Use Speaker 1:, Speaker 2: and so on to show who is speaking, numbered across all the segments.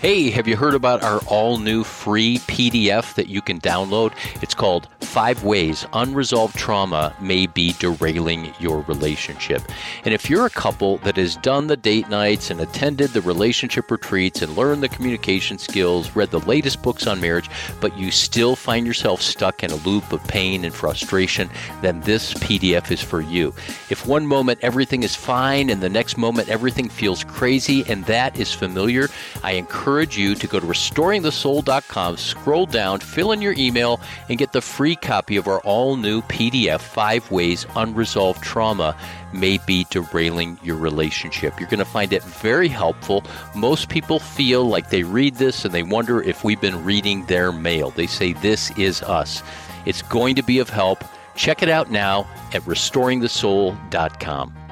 Speaker 1: Hey, have you heard about our all new free PDF that you can download? It's called Five Ways Unresolved Trauma May Be Derailing Your Relationship. And if you're a couple that has done the date nights and attended the relationship retreats and learned the communication skills, read the latest books on marriage, but you still find yourself stuck in a loop of pain and frustration, then this PDF is for you. If one moment everything is fine and the next moment everything feels crazy and that is familiar, I encourage encourage you to go to restoringthesoul.com, scroll down, fill in your email, and get the free copy of our all new PDF Five Ways Unresolved Trauma May Be Derailing Your Relationship. You're going to find it very helpful. Most people feel like they read this and they wonder if we've been reading their mail. They say, This is us. It's going to be of help. Check it out now at restoringthesoul.com.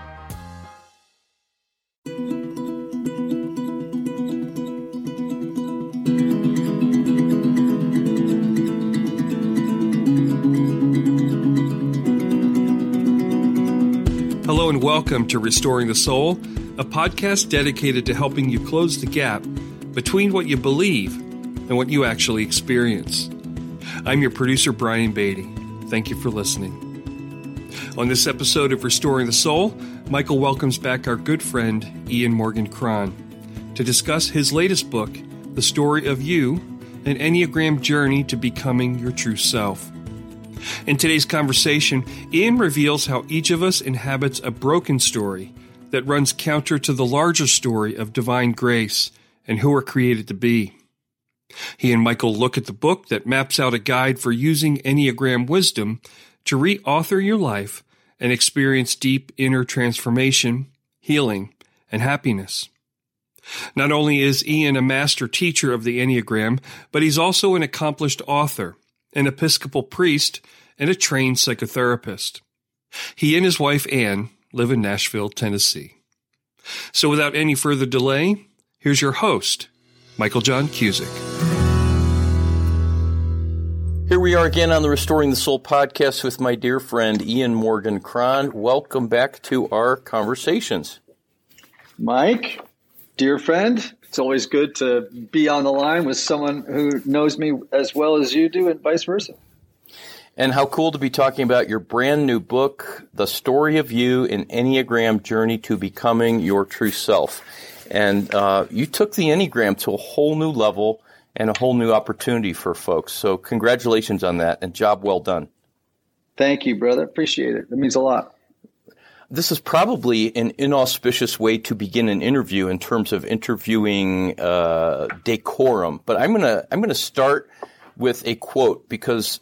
Speaker 2: and welcome to Restoring the Soul, a podcast dedicated to helping you close the gap between what you believe and what you actually experience. I'm your producer, Brian Beatty. Thank you for listening. On this episode of Restoring the Soul, Michael welcomes back our good friend, Ian Morgan Cron, to discuss his latest book, The Story of You An Enneagram Journey to Becoming Your True Self. In today's conversation, Ian reveals how each of us inhabits a broken story that runs counter to the larger story of divine grace and who we're created to be. He and Michael look at the book that maps out a guide for using Enneagram wisdom to reauthor your life and experience deep inner transformation, healing, and happiness. Not only is Ian a master teacher of the Enneagram, but he's also an accomplished author, an Episcopal priest, and a trained psychotherapist. He and his wife Anne live in Nashville, Tennessee. So without any further delay, here's your host, Michael John Cusick.
Speaker 1: Here we are again on the Restoring the Soul podcast with my dear friend Ian Morgan Cron. Welcome back to our conversations.
Speaker 3: Mike, dear friend, it's always good to be on the line with someone who knows me as well as you do, and vice versa.
Speaker 1: And how cool to be talking about your brand new book, The Story of You An Enneagram Journey to Becoming Your True Self. And uh, you took the Enneagram to a whole new level and a whole new opportunity for folks. So, congratulations on that and job well done.
Speaker 3: Thank you, brother. Appreciate it. It means a lot.
Speaker 1: This is probably an inauspicious way to begin an interview in terms of interviewing uh, decorum, but I'm gonna I'm gonna start with a quote because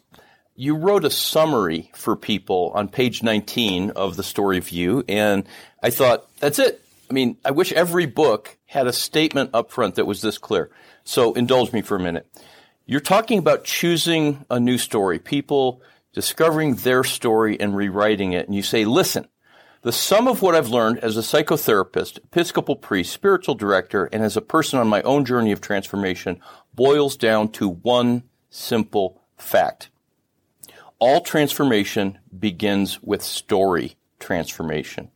Speaker 1: you wrote a summary for people on page 19 of the story of You, and I thought, that's it. I mean, I wish every book had a statement up front that was this clear. So indulge me for a minute. You're talking about choosing a new story, people discovering their story and rewriting it, and you say, listen, the sum of what I've learned as a psychotherapist, Episcopal priest, spiritual director, and as a person on my own journey of transformation boils down to one simple fact. All transformation begins with story transformation.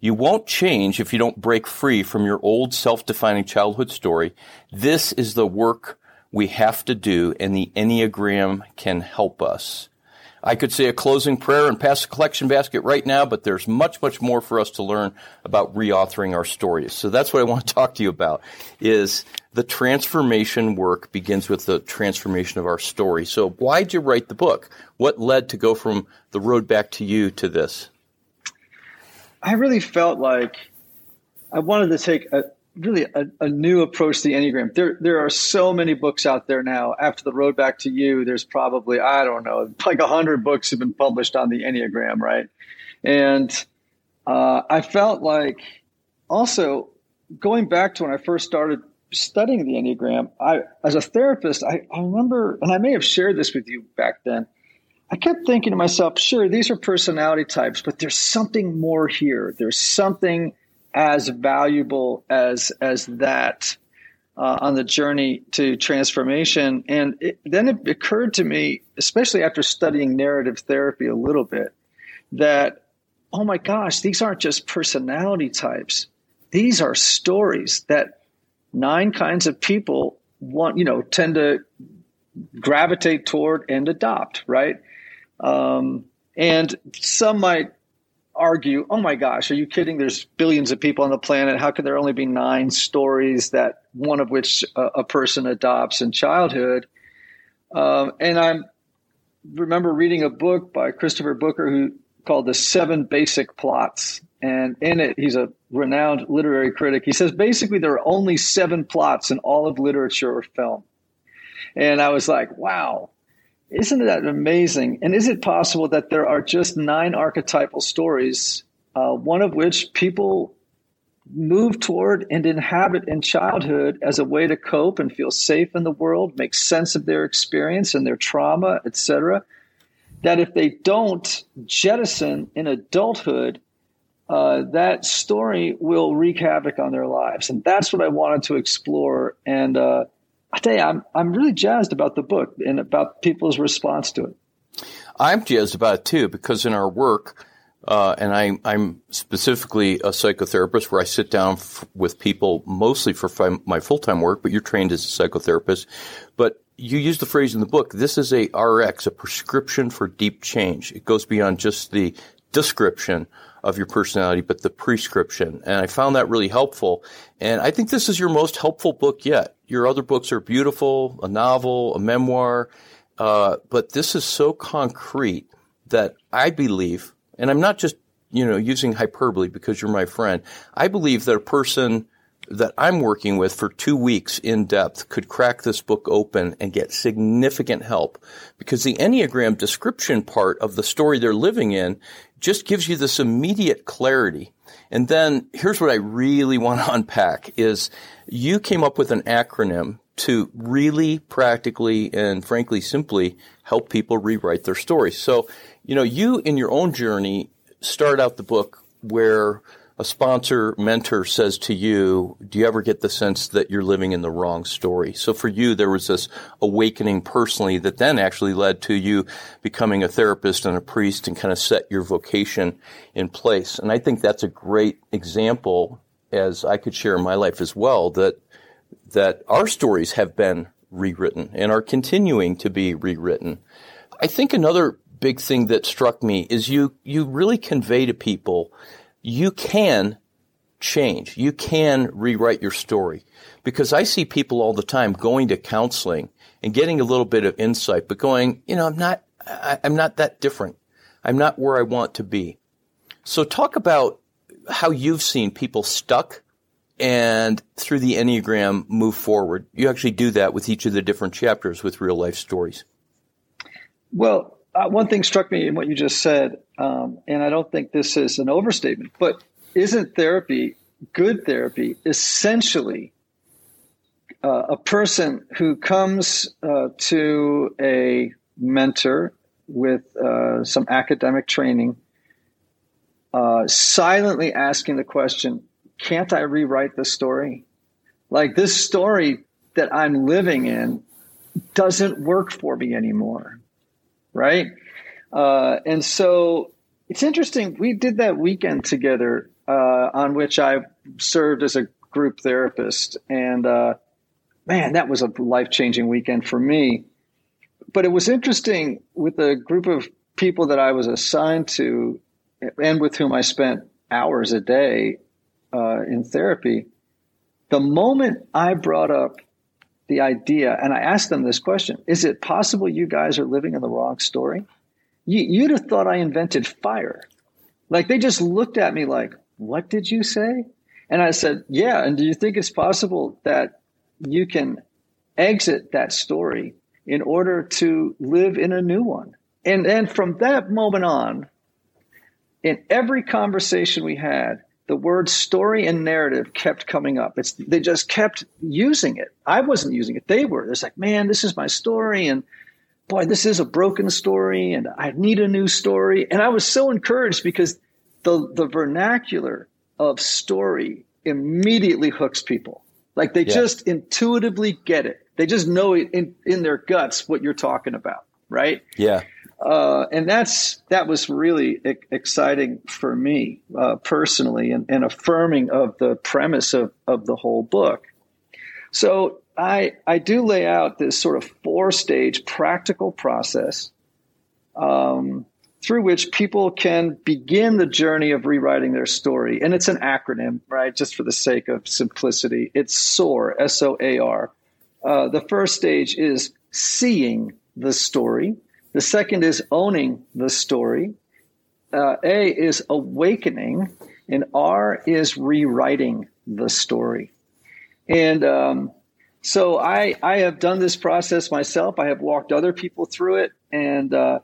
Speaker 1: You won't change if you don't break free from your old self-defining childhood story. This is the work we have to do and the Enneagram can help us. I could say a closing prayer and pass the collection basket right now, but there's much, much more for us to learn about reauthoring our stories. So that's what I want to talk to you about is the transformation work begins with the transformation of our story. So why'd you write the book? What led to go from the road back to you to this?
Speaker 3: I really felt like I wanted to take a, really a, a, new approach to the Enneagram. There, there are so many books out there now. After the road back to you, there's probably, I don't know, like a hundred books have been published on the Enneagram, right? And uh, I felt like also going back to when I first started studying the Enneagram, I, as a therapist, I, I remember, and I may have shared this with you back then, I kept thinking to myself, sure, these are personality types, but there's something more here. There's something as valuable as as that uh, on the journey to transformation. And it, then it occurred to me, especially after studying narrative therapy a little bit, that oh my gosh, these aren't just personality types; these are stories that nine kinds of people want, you know, tend to gravitate toward and adopt, right? Um, and some might argue, oh my gosh, are you kidding? There's billions of people on the planet. How could there only be nine stories that one of which a, a person adopts in childhood? Um, and I remember reading a book by Christopher Booker who called The Seven Basic Plots. And in it, he's a renowned literary critic. He says basically there are only seven plots in all of literature or film. And I was like, wow, isn't that amazing? And is it possible that there are just nine archetypal stories, uh, one of which people move toward and inhabit in childhood as a way to cope and feel safe in the world, make sense of their experience and their trauma, etc. That if they don't jettison in adulthood, uh, that story will wreak havoc on their lives, and that's what I wanted to explore. And uh, I tell you, I'm I'm really jazzed about the book and about people's response to it.
Speaker 1: I'm jazzed about it too because in our work, uh, and I, I'm specifically a psychotherapist where I sit down f- with people mostly for fi- my full time work, but you're trained as a psychotherapist. But you use the phrase in the book. This is a RX, a prescription for deep change. It goes beyond just the description of your personality, but the prescription. And I found that really helpful. And I think this is your most helpful book yet. Your other books are beautiful, a novel, a memoir, uh, but this is so concrete that I believe, and I'm not just you know using hyperbole because you're my friend. I believe that a person that I'm working with for two weeks in depth could crack this book open and get significant help because the Enneagram description part of the story they're living in just gives you this immediate clarity. And then here's what I really want to unpack is you came up with an acronym to really practically and frankly simply help people rewrite their stories. So, you know, you in your own journey start out the book where a sponsor mentor says to you, do you ever get the sense that you're living in the wrong story? So for you, there was this awakening personally that then actually led to you becoming a therapist and a priest and kind of set your vocation in place. And I think that's a great example, as I could share in my life as well, that, that our stories have been rewritten and are continuing to be rewritten. I think another big thing that struck me is you, you really convey to people you can change. You can rewrite your story. Because I see people all the time going to counseling and getting a little bit of insight, but going, you know, I'm not, I, am not that different. I'm not where I want to be. So talk about how you've seen people stuck and through the Enneagram move forward. You actually do that with each of the different chapters with real life stories.
Speaker 3: Well, uh, one thing struck me in what you just said, um, and I don't think this is an overstatement, but isn't therapy, good therapy, essentially uh, a person who comes uh, to a mentor with uh, some academic training, uh, silently asking the question, can't I rewrite the story? Like this story that I'm living in doesn't work for me anymore right? Uh, and so it's interesting. We did that weekend together uh, on which I served as a group therapist. And uh, man, that was a life changing weekend for me. But it was interesting with the group of people that I was assigned to and with whom I spent hours a day uh, in therapy. The moment I brought up the idea, and I asked them this question Is it possible you guys are living in the wrong story? You, you'd have thought I invented fire. Like they just looked at me like, What did you say? And I said, Yeah. And do you think it's possible that you can exit that story in order to live in a new one? And then from that moment on, in every conversation we had, the word story and narrative kept coming up. It's they just kept using it. I wasn't using it. They were. It's like, man, this is my story, and boy, this is a broken story, and I need a new story. And I was so encouraged because the the vernacular of story immediately hooks people. Like they yeah. just intuitively get it. They just know it in, in their guts what you're talking about, right?
Speaker 1: Yeah.
Speaker 3: Uh, and that's that was really e- exciting for me uh, personally, and, and, affirming of the premise of, of the whole book. So I I do lay out this sort of four stage practical process um, through which people can begin the journey of rewriting their story, and it's an acronym, right? Just for the sake of simplicity, it's SOAR, S O A R. Uh, the first stage is seeing the story. The second is owning the story. Uh, a is awakening, and R is rewriting the story. And um, so I, I have done this process myself. I have walked other people through it, and uh,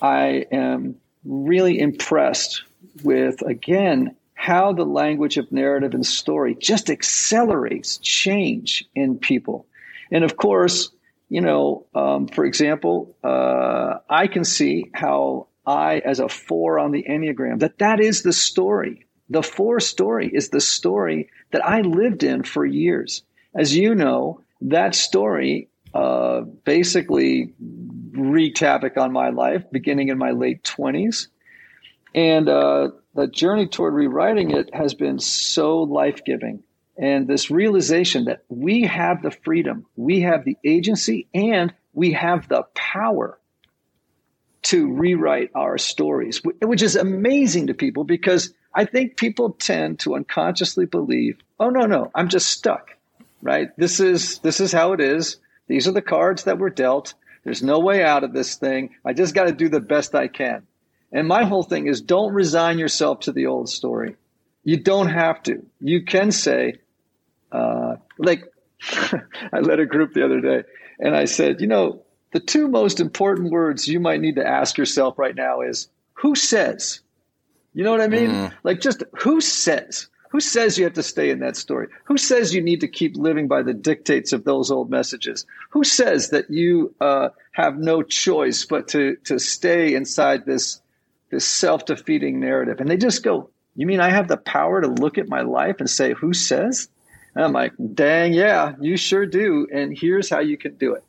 Speaker 3: I am really impressed with, again, how the language of narrative and story just accelerates change in people. And of course, you know, um, for example, uh, I can see how I, as a four on the Enneagram, that that is the story. The four story is the story that I lived in for years. As you know, that story uh, basically wreaked havoc on my life beginning in my late 20s. And uh, the journey toward rewriting it has been so life giving. And this realization that we have the freedom, we have the agency, and we have the power to rewrite our stories, which is amazing to people because I think people tend to unconsciously believe, oh no, no, I'm just stuck. Right? This is this is how it is. These are the cards that were dealt. There's no way out of this thing. I just got to do the best I can. And my whole thing is don't resign yourself to the old story. You don't have to. You can say, uh, like, I led a group the other day and I said, you know, the two most important words you might need to ask yourself right now is who says? You know what I mean? Mm. Like just who says? Who says you have to stay in that story? Who says you need to keep living by the dictates of those old messages? Who says that you uh, have no choice but to to stay inside this this self defeating narrative? And they just go, "You mean I have the power to look at my life and say who says?" And I'm like, "Dang, yeah, you sure do." And here's how you can do it.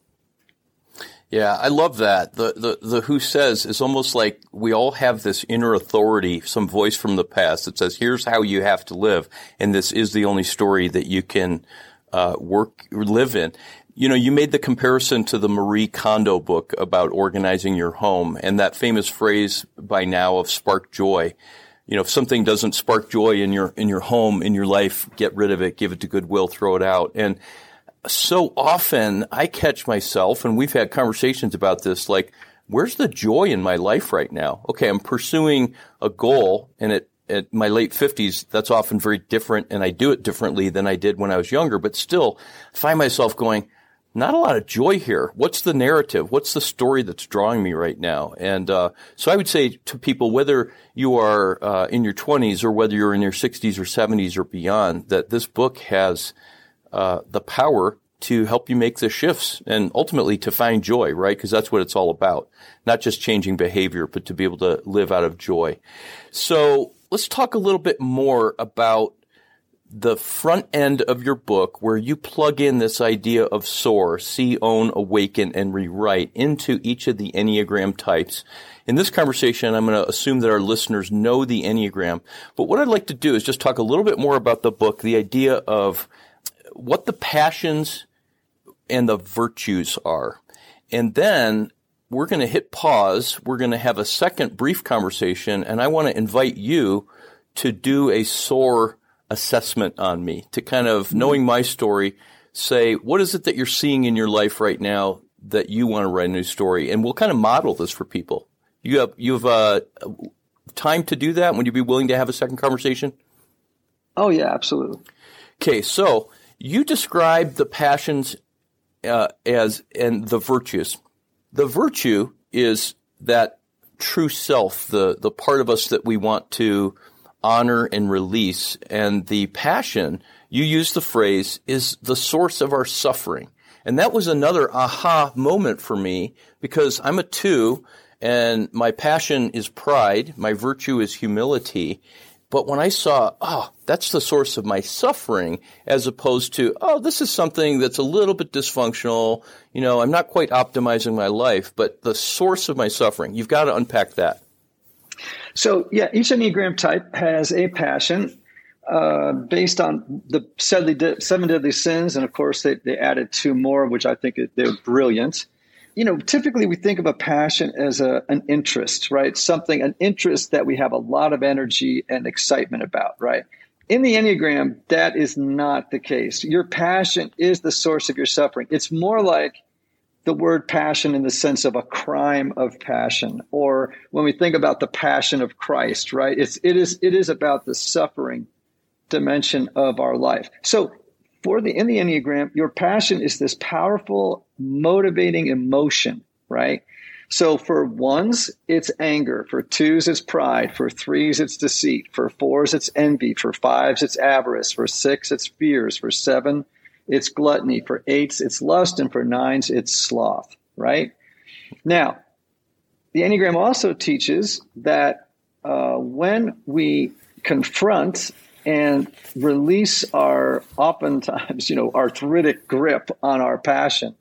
Speaker 1: Yeah, I love that. The, the, the who says is almost like we all have this inner authority, some voice from the past that says, here's how you have to live. And this is the only story that you can, uh, work, live in. You know, you made the comparison to the Marie Kondo book about organizing your home and that famous phrase by now of spark joy. You know, if something doesn't spark joy in your, in your home, in your life, get rid of it, give it to Goodwill, throw it out. And so often I catch myself, and we've had conversations about this, like, where's the joy in my life right now? Okay, I'm pursuing a goal, and at, at my late 50s, that's often very different, and I do it differently than I did when I was younger, but still I find myself going, not a lot of joy here. What's the narrative? What's the story that's drawing me right now? And uh, so I would say to people, whether you are uh, in your 20s or whether you're in your 60s or 70s or beyond, that this book has – uh, the power to help you make the shifts and ultimately to find joy, right? Because that's what it's all about. Not just changing behavior, but to be able to live out of joy. So let's talk a little bit more about the front end of your book where you plug in this idea of SOAR, see, own, awaken, and rewrite into each of the Enneagram types. In this conversation, I'm going to assume that our listeners know the Enneagram, but what I'd like to do is just talk a little bit more about the book, the idea of what the passions and the virtues are. And then we're going to hit pause. We're going to have a second brief conversation, and I want to invite you to do a SOAR assessment on me, to kind of knowing my story, say, what is it that you're seeing in your life right now that you want to write a new story? And we'll kind of model this for people. You have, you have, uh, time to do that? Would you be willing to have a second conversation?
Speaker 3: Oh yeah, absolutely.
Speaker 1: Okay. So you describe the passions uh, as and the virtues. The virtue is that true self, the the part of us that we want to honor and release, and the passion. You use the phrase is the source of our suffering, and that was another aha moment for me because I'm a two, and my passion is pride, my virtue is humility, but when I saw, oh, that's the source of my suffering, as opposed to, oh, this is something that's a little bit dysfunctional, you know, I'm not quite optimizing my life, but the source of my suffering, you've got to unpack that.
Speaker 3: So, yeah, each Enneagram type has a passion. uh, based on the seven deadly sins, and of course they, they added two more, which I think they're brilliant. You know, typically we think of a passion as a, an interest, right? Something, an interest that we have a lot of energy and excitement about, right? In the Enneagram, that is not the case. Your passion is the source of your suffering. It's more like the word passion in the sense of a crime of passion, or when we think about the passion of Christ, right? It's it is it is about the suffering dimension of our life. So for the in the Enneagram, your passion is this powerful, motivating emotion, right? So for ones, it's anger. For twos, it's pride. For threes, it's deceit. For fours, it's envy. For fives, it's avarice. For six, it's fears. For seven, it's gluttony. For eights, it's lust. And for nines, it's sloth, right? Now, the Enneagram also teaches that uh, when we confront and release our oftentimes, you know, arthritic grip on our passion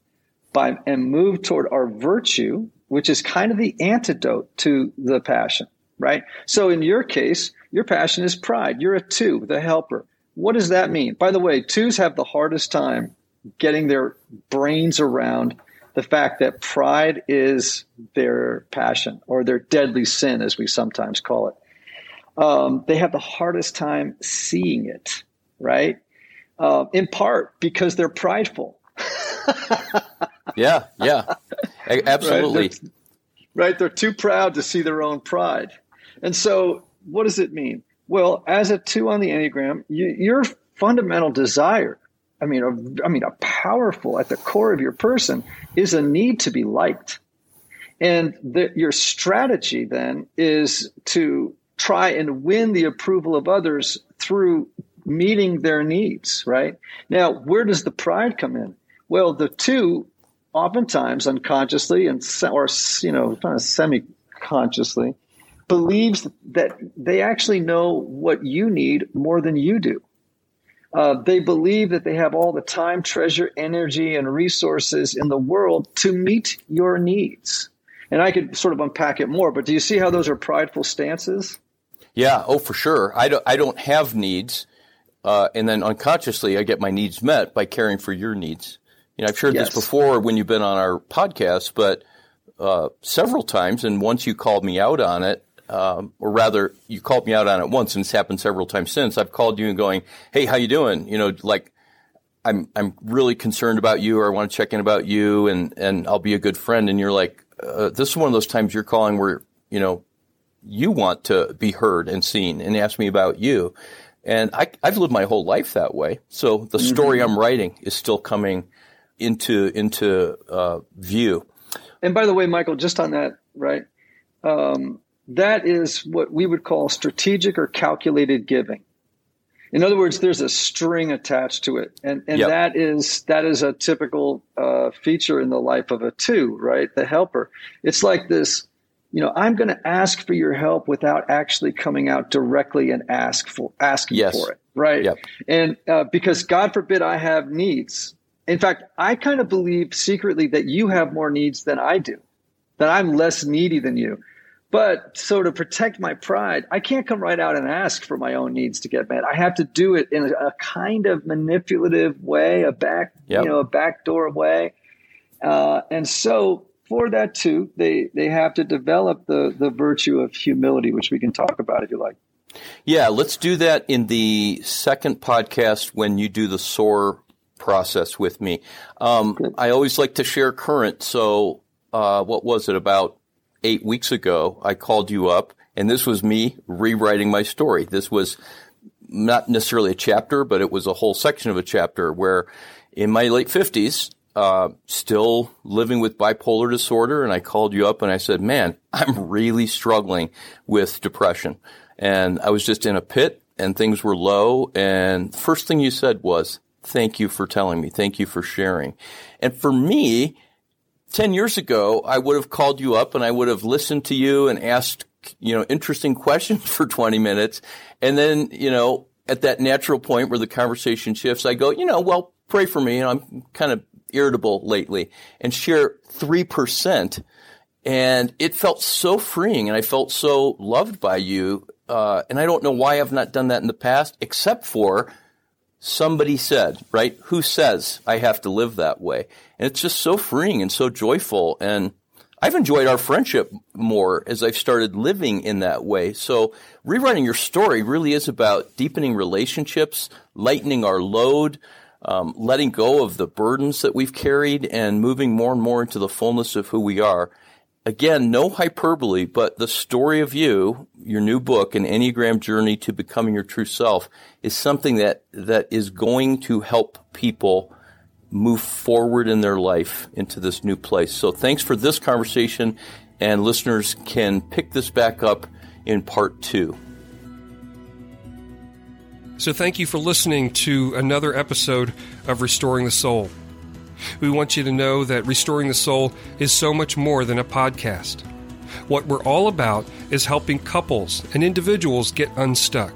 Speaker 3: by and move toward our virtue, which is kind of the antidote to the passion, right? So in your case, your passion is pride. You're a two, the helper. What does that mean? By the way, twos have the hardest time getting their brains around the fact that pride is their passion or their deadly sin, as we sometimes call it. Um, they have the hardest time seeing it, right? Uh, in part because they're prideful.
Speaker 1: yeah, yeah, absolutely.
Speaker 3: Right? They're, right? They're too proud to see their own pride. And so, what does it mean? Well, as a two on the Enneagram, you, your fundamental desire, I mean, a, I mean, a powerful at the core of your person is a need to be liked. And the, your strategy then is to try and win the approval of others through meeting their needs, right? Now, where does the pride come in? Well, the two oftentimes unconsciously and or you know kind of semi-consciously believes that they actually know what you need more than you do. Uh, they believe that they have all the time, treasure, energy, and resources in the world to meet your needs. And I could sort of unpack it more, but do you see how those are prideful stances?
Speaker 1: Yeah, oh, for sure. I don't, I don't have needs. Uh, and then unconsciously, I get my needs met by caring for your needs. You know, I've shared yes. this before when you've been on our podcast, but uh, several times, and once you called me out on it, um, or rather, you called me out on it once, and it's happened several times since. I've called you and going, "Hey, how you doing?" You know, like I'm I'm really concerned about you, or I want to check in about you, and and I'll be a good friend. And you're like, uh, this is one of those times you're calling where you know you want to be heard and seen, and ask me about you. And I, have lived my whole life that way. So the story mm-hmm. I'm writing is still coming into into uh, view.
Speaker 3: And by the way, Michael, just on that, right? Um, that is what we would call strategic or calculated giving. In other words, there's a string attached to it, and and yep. that is that is a typical uh, feature in the life of a two, right? The helper. It's like this. You know, I'm going to ask for your help without actually coming out directly and ask for asking yes. for it, right? Yep. And uh, because God forbid I have needs, in fact, I kind of believe secretly that you have more needs than I do, that I'm less needy than you. But so to protect my pride, I can't come right out and ask for my own needs to get met. I have to do it in a, kind of manipulative way, a back, yep. you know, a backdoor way. Uh, and so for that too, they they have to develop the the virtue of humility, which we can talk about if you like.
Speaker 1: Yeah, let's do that in the second podcast when you do the SOAR process with me. Um, I always like to share current. So, uh, what was it about eight weeks ago? I called you up, and this was me rewriting my story. This was not necessarily a chapter, but it was a whole section of a chapter where, in my late fifties, uh, still living with bipolar disorder, and I called you up and I said, "Man, I'm really struggling with depression." And I was just in a pit, and things were low. And the first thing you said was, Thank you for telling me. Thank you for sharing. And for me, 10 years ago, I would have called you up and I would have listened to you and asked, you know, interesting questions for 20 minutes. And then, you know, at that natural point where the conversation shifts, I go, you know, well, pray for me. Know, I'm kind of irritable lately and share 3%. And it felt so freeing and I felt so loved by you uh, and I don't know why I've not done that in the past, except for somebody said, right? Who says I have to live that way? And it's just so freeing and so joyful. And I've enjoyed our friendship more as I've started living in that way. So rewriting your story really is about deepening relationships, lightening our load, um, letting go of the burdens that we've carried and moving more and more into the fullness of who we are. Again, no hyperbole, but the story of you, your new book, An Enneagram Journey to Becoming Your True Self, is something that, that is going to help people move forward in their life into this new place. So thanks for this conversation, and listeners can pick this back up in part two.
Speaker 2: So thank you for listening to another episode of Restoring the Soul. We want you to know that Restoring the Soul is so much more than a podcast. What we're all about is helping couples and individuals get unstuck.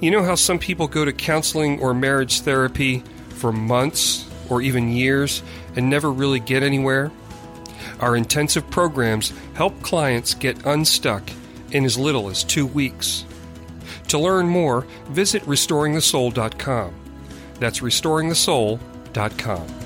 Speaker 2: You know how some people go to counseling or marriage therapy for months or even years and never really get anywhere? Our intensive programs help clients get unstuck in as little as two weeks. To learn more, visit restoringthesoul.com. That's restoringthesoul.com.